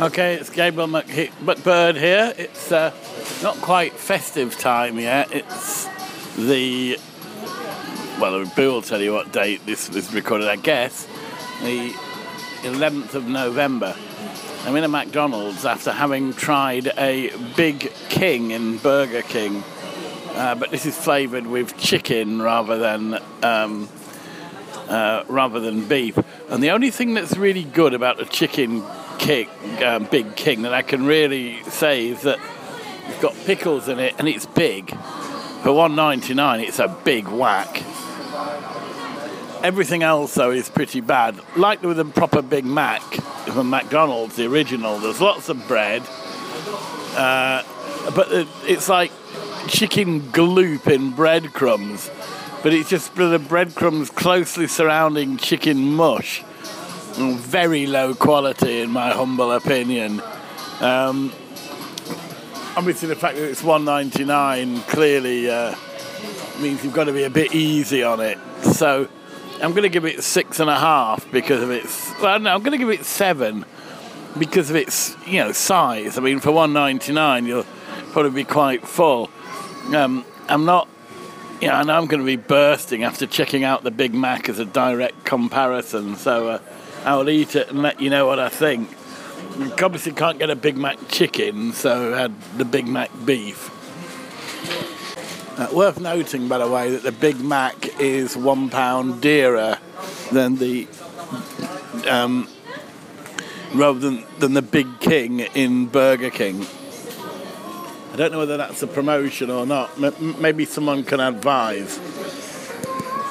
Okay, it's Gabriel McBird here. It's uh, not quite festive time yet. It's the well, Boo will tell you what date this was recorded. I guess the 11th of November. I'm in a McDonald's after having tried a Big King in Burger King, uh, but this is flavoured with chicken rather than um, uh, rather than beef. And the only thing that's really good about the chicken king, um, Big King that I can really say is that it's got pickles in it and it's big. For 1.99, it's a big whack. Everything else, though, is pretty bad. Like with a proper Big Mac from McDonald's, the original, there's lots of bread, uh, but it's like chicken gloop in breadcrumbs, but it's just the breadcrumbs closely surrounding chicken mush. Very low quality, in my humble opinion. Um, obviously, the fact that it's 1.99 clearly uh, means you've got to be a bit easy on it. So I'm going to give it six and a half because of its. Well, no, I'm going to give it seven because of its you know size. I mean, for 1.99, you'll probably be quite full. Um, I'm not. You know, I know I'm going to be bursting after checking out the Big Mac as a direct comparison. So uh, I'll eat it and let you know what I think. Obviously can't get a Big Mac chicken, so I had the Big Mac beef. Uh, worth noting, by the way, that the Big Mac is one pound dearer than the um, rather than, than the Big King in Burger King. I don't know whether that's a promotion or not. M- maybe someone can advise.